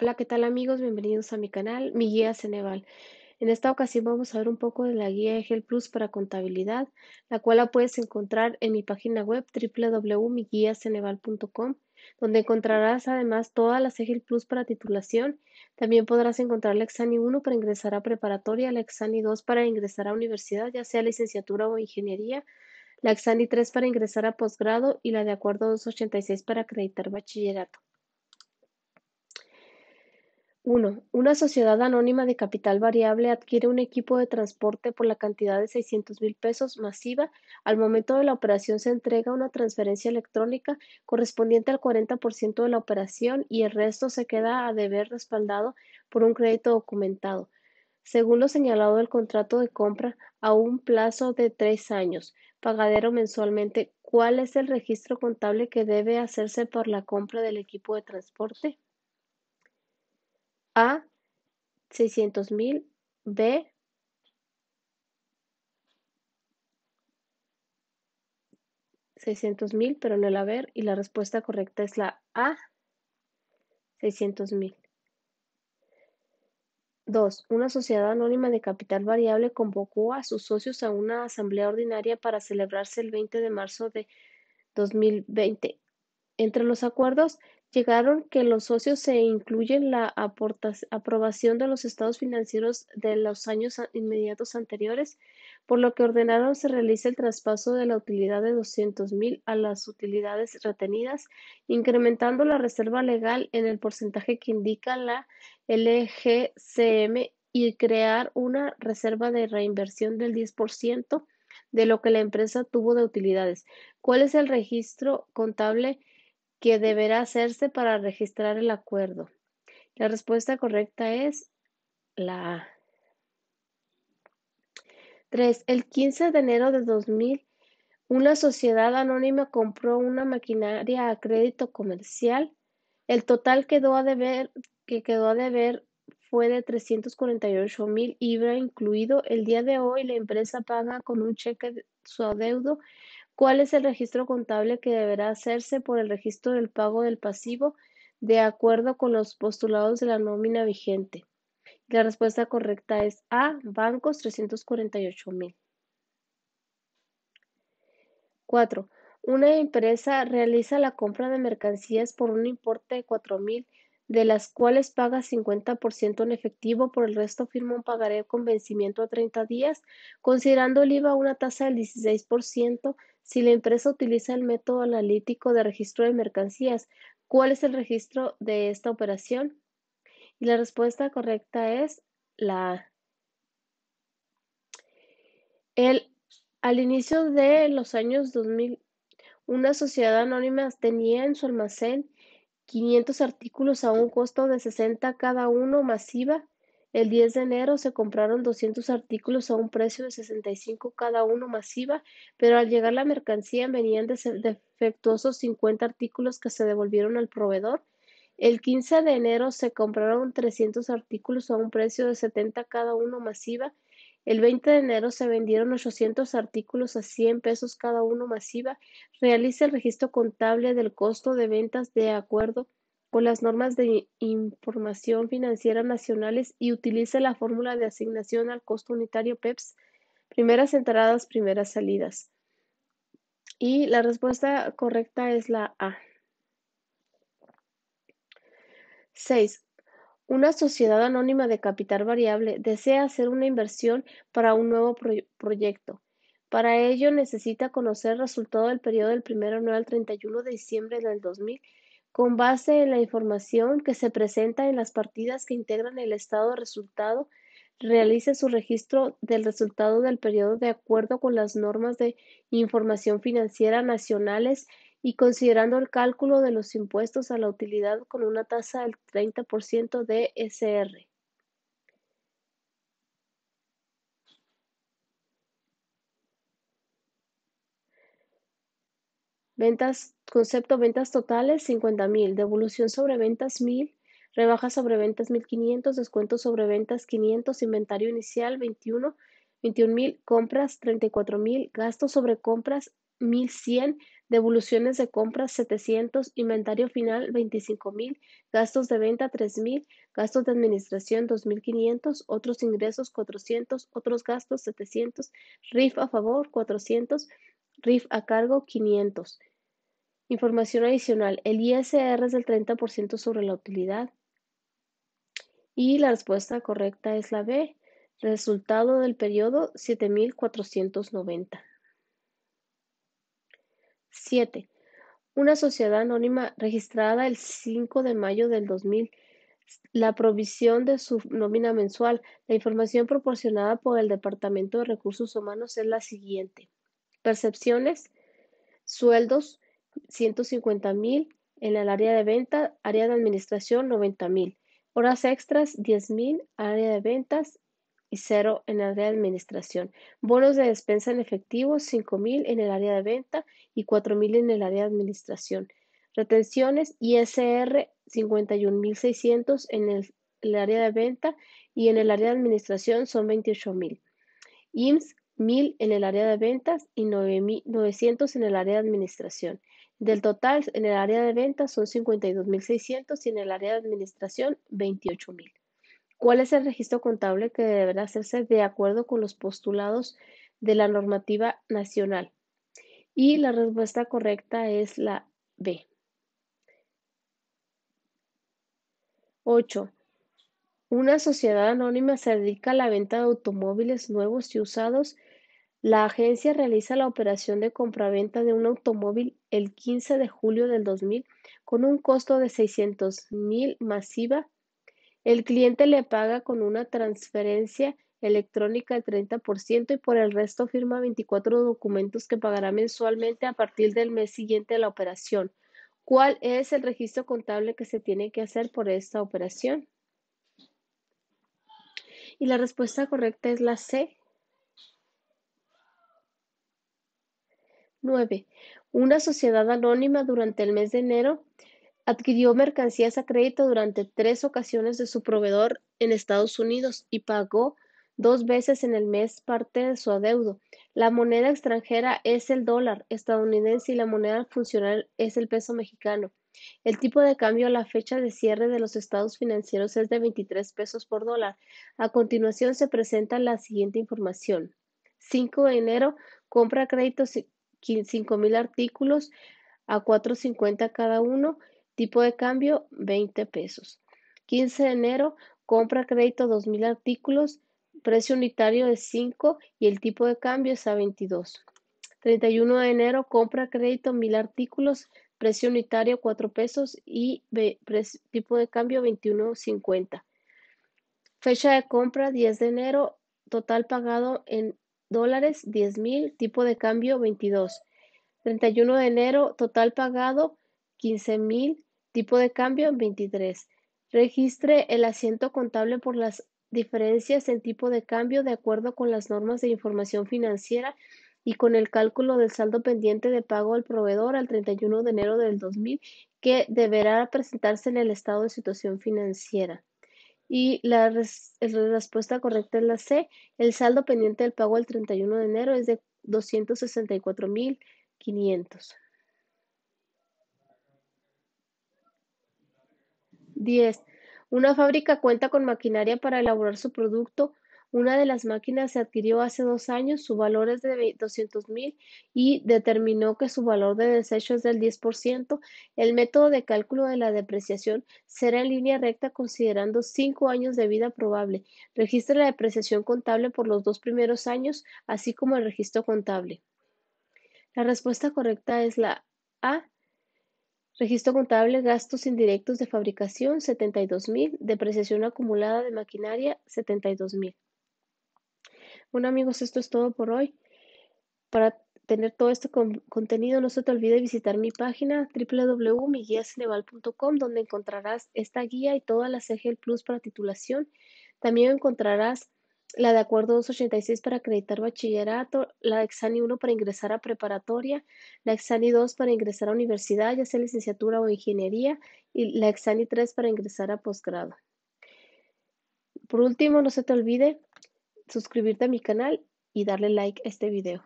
Hola, ¿qué tal amigos? Bienvenidos a mi canal, mi guía Ceneval. En esta ocasión vamos a ver un poco de la guía Egel Plus para contabilidad, la cual la puedes encontrar en mi página web www.miguiaceneval.com, donde encontrarás además todas las Egel Plus para titulación. También podrás encontrar la Exani 1 para ingresar a preparatoria, la Exani 2 para ingresar a universidad, ya sea licenciatura o ingeniería, la Exani 3 para ingresar a posgrado y la de acuerdo 286 para acreditar bachillerato. 1. Una sociedad anónima de capital variable adquiere un equipo de transporte por la cantidad de 600 mil pesos masiva. Al momento de la operación se entrega una transferencia electrónica correspondiente al 40% de la operación y el resto se queda a deber respaldado por un crédito documentado. Según lo señalado del contrato de compra, a un plazo de tres años, pagadero mensualmente, ¿cuál es el registro contable que debe hacerse por la compra del equipo de transporte? A seiscientos mil, B seiscientos mil, pero no el haber, y la respuesta correcta es la A seiscientos mil. 2. Una sociedad anónima de capital variable convocó a sus socios a una asamblea ordinaria para celebrarse el 20 de marzo de 2020. Entre los acuerdos llegaron que los socios se incluyen la aprobación de los estados financieros de los años inmediatos anteriores, por lo que ordenaron se realice el traspaso de la utilidad de 200 mil a las utilidades retenidas, incrementando la reserva legal en el porcentaje que indica la LGCM y crear una reserva de reinversión del 10% de lo que la empresa tuvo de utilidades. ¿Cuál es el registro contable? Que deberá hacerse para registrar el acuerdo? La respuesta correcta es la A. 3. El 15 de enero de 2000, una sociedad anónima compró una maquinaria a crédito comercial. El total quedó a deber, que quedó a deber fue de 348 mil IVA incluido. El día de hoy la empresa paga con un cheque su adeudo ¿Cuál es el registro contable que deberá hacerse por el registro del pago del pasivo de acuerdo con los postulados de la nómina vigente? La respuesta correcta es A, bancos 348 mil. 4. Una empresa realiza la compra de mercancías por un importe de 4 mil, de las cuales paga 50% en efectivo, por el resto firma un pagaré con vencimiento a 30 días, considerando el IVA una tasa del 16%, si la empresa utiliza el método analítico de registro de mercancías, ¿cuál es el registro de esta operación? Y la respuesta correcta es la A. al inicio de los años 2000, una sociedad anónima tenía en su almacén 500 artículos a un costo de 60 cada uno masiva el 10 de enero se compraron 200 artículos a un precio de 65 cada uno masiva, pero al llegar la mercancía venían defectuosos 50 artículos que se devolvieron al proveedor. El 15 de enero se compraron 300 artículos a un precio de 70 cada uno masiva. El 20 de enero se vendieron 800 artículos a 100 pesos cada uno masiva. Realice el registro contable del costo de ventas de acuerdo con las normas de información financiera nacionales y utilice la fórmula de asignación al costo unitario PEPS, primeras entradas, primeras salidas. Y la respuesta correcta es la A. 6. Una sociedad anónima de capital variable desea hacer una inversión para un nuevo proyecto. Para ello necesita conocer el resultado del periodo del 1 de al 31 de diciembre del 2000 con base en la información que se presenta en las partidas que integran el estado resultado, realice su registro del resultado del periodo de acuerdo con las normas de información financiera nacionales y considerando el cálculo de los impuestos a la utilidad con una tasa del 30% de SR. Ventas, concepto ventas totales 50 mil, devolución sobre ventas 1000, rebaja sobre ventas 1500, descuento sobre ventas 500, inventario inicial 21, 21 mil, compras 34 mil, gastos sobre compras 1100, devoluciones de compras 700, inventario final 25,000, gastos de venta 3,000, gastos de administración 2,500, otros ingresos 400, otros gastos 700, RIF a favor 400, RIF a cargo 500. Información adicional, el ISR es del 30% sobre la utilidad. Y la respuesta correcta es la B. Resultado del periodo 7490. 7. Una sociedad anónima registrada el 5 de mayo del 2000. La provisión de su nómina mensual. La información proporcionada por el Departamento de Recursos Humanos es la siguiente. Percepciones, sueldos, 150 mil. En el área de venta, área de administración, 90 mil. Horas extras, 10 mil. Área de ventas, y cero en el área de administración. Bonos de despensa en efectivo, 5 mil en el área de venta y 4 mil en el área de administración. Retenciones ISR 51.600 en el, el, área de venta y en el área de administración son 28 mil. IMSS 1000 en el área de ventas y 900 en el área de administración. Del total, en el área de ventas son 52.600 y en el área de administración 28.000. ¿Cuál es el registro contable que deberá hacerse de acuerdo con los postulados de la normativa nacional? Y la respuesta correcta es la B. 8. Una sociedad anónima se dedica a la venta de automóviles nuevos y usados. La agencia realiza la operación de compraventa de un automóvil el 15 de julio del 2000 con un costo de 600 mil masiva el cliente le paga con una transferencia electrónica del 30% y por el resto firma 24 documentos que pagará mensualmente a partir del mes siguiente de la operación. ¿Cuál es el registro contable que se tiene que hacer por esta operación? Y la respuesta correcta es la C. 9. Una sociedad anónima durante el mes de enero adquirió mercancías a crédito durante tres ocasiones de su proveedor en Estados Unidos y pagó dos veces en el mes parte de su adeudo. La moneda extranjera es el dólar estadounidense y la moneda funcional es el peso mexicano. El tipo de cambio a la fecha de cierre de los estados financieros es de 23 pesos por dólar. A continuación se presenta la siguiente información. 5 de enero, compra créditos 5.000 artículos a 4.50 cada uno, tipo de cambio 20 pesos. 15 de enero, compra crédito 2.000 artículos, precio unitario de 5 y el tipo de cambio es a 22. 31 de enero, compra crédito 1.000 artículos, precio unitario 4 pesos y tipo de cambio 21.50. Fecha de compra 10 de enero, total pagado en dólares 10.000, tipo de cambio 22. 31 de enero, total pagado 15,000, tipo de cambio 23. Registre el asiento contable por las diferencias en tipo de cambio de acuerdo con las normas de información financiera y con el cálculo del saldo pendiente de pago al proveedor al 31 de enero del 2000 que deberá presentarse en el estado de situación financiera. Y la, respuesta correcta es la C. El saldo pendiente del pago al 31 de enero es de 264.500. 10. Una fábrica cuenta con maquinaria para elaborar su producto. Una de las máquinas se adquirió hace dos años, su valor es de 200 mil y determinó que su valor de desecho es del 10%. El método de cálculo de la depreciación será en línea recta considerando cinco años de vida probable. Registra la depreciación contable por los dos primeros años, así como el registro contable. La respuesta correcta es la A. Registro contable, gastos indirectos de fabricación, 72 mil. Depreciación acumulada de maquinaria, 72 mil. Bueno amigos, esto es todo por hoy. Para tener todo este contenido, no se te olvide visitar mi página www.miguiaceneval.com donde encontrarás esta guía y todas las EGEL Plus para titulación. También encontrarás la de acuerdo 286 para acreditar bachillerato, la Exani 1 para ingresar a preparatoria, la Exani 2 para ingresar a universidad, ya sea licenciatura o ingeniería, y la Exani 3 para ingresar a posgrado. Por último, no se te olvide suscribirte a mi canal y darle like a este video.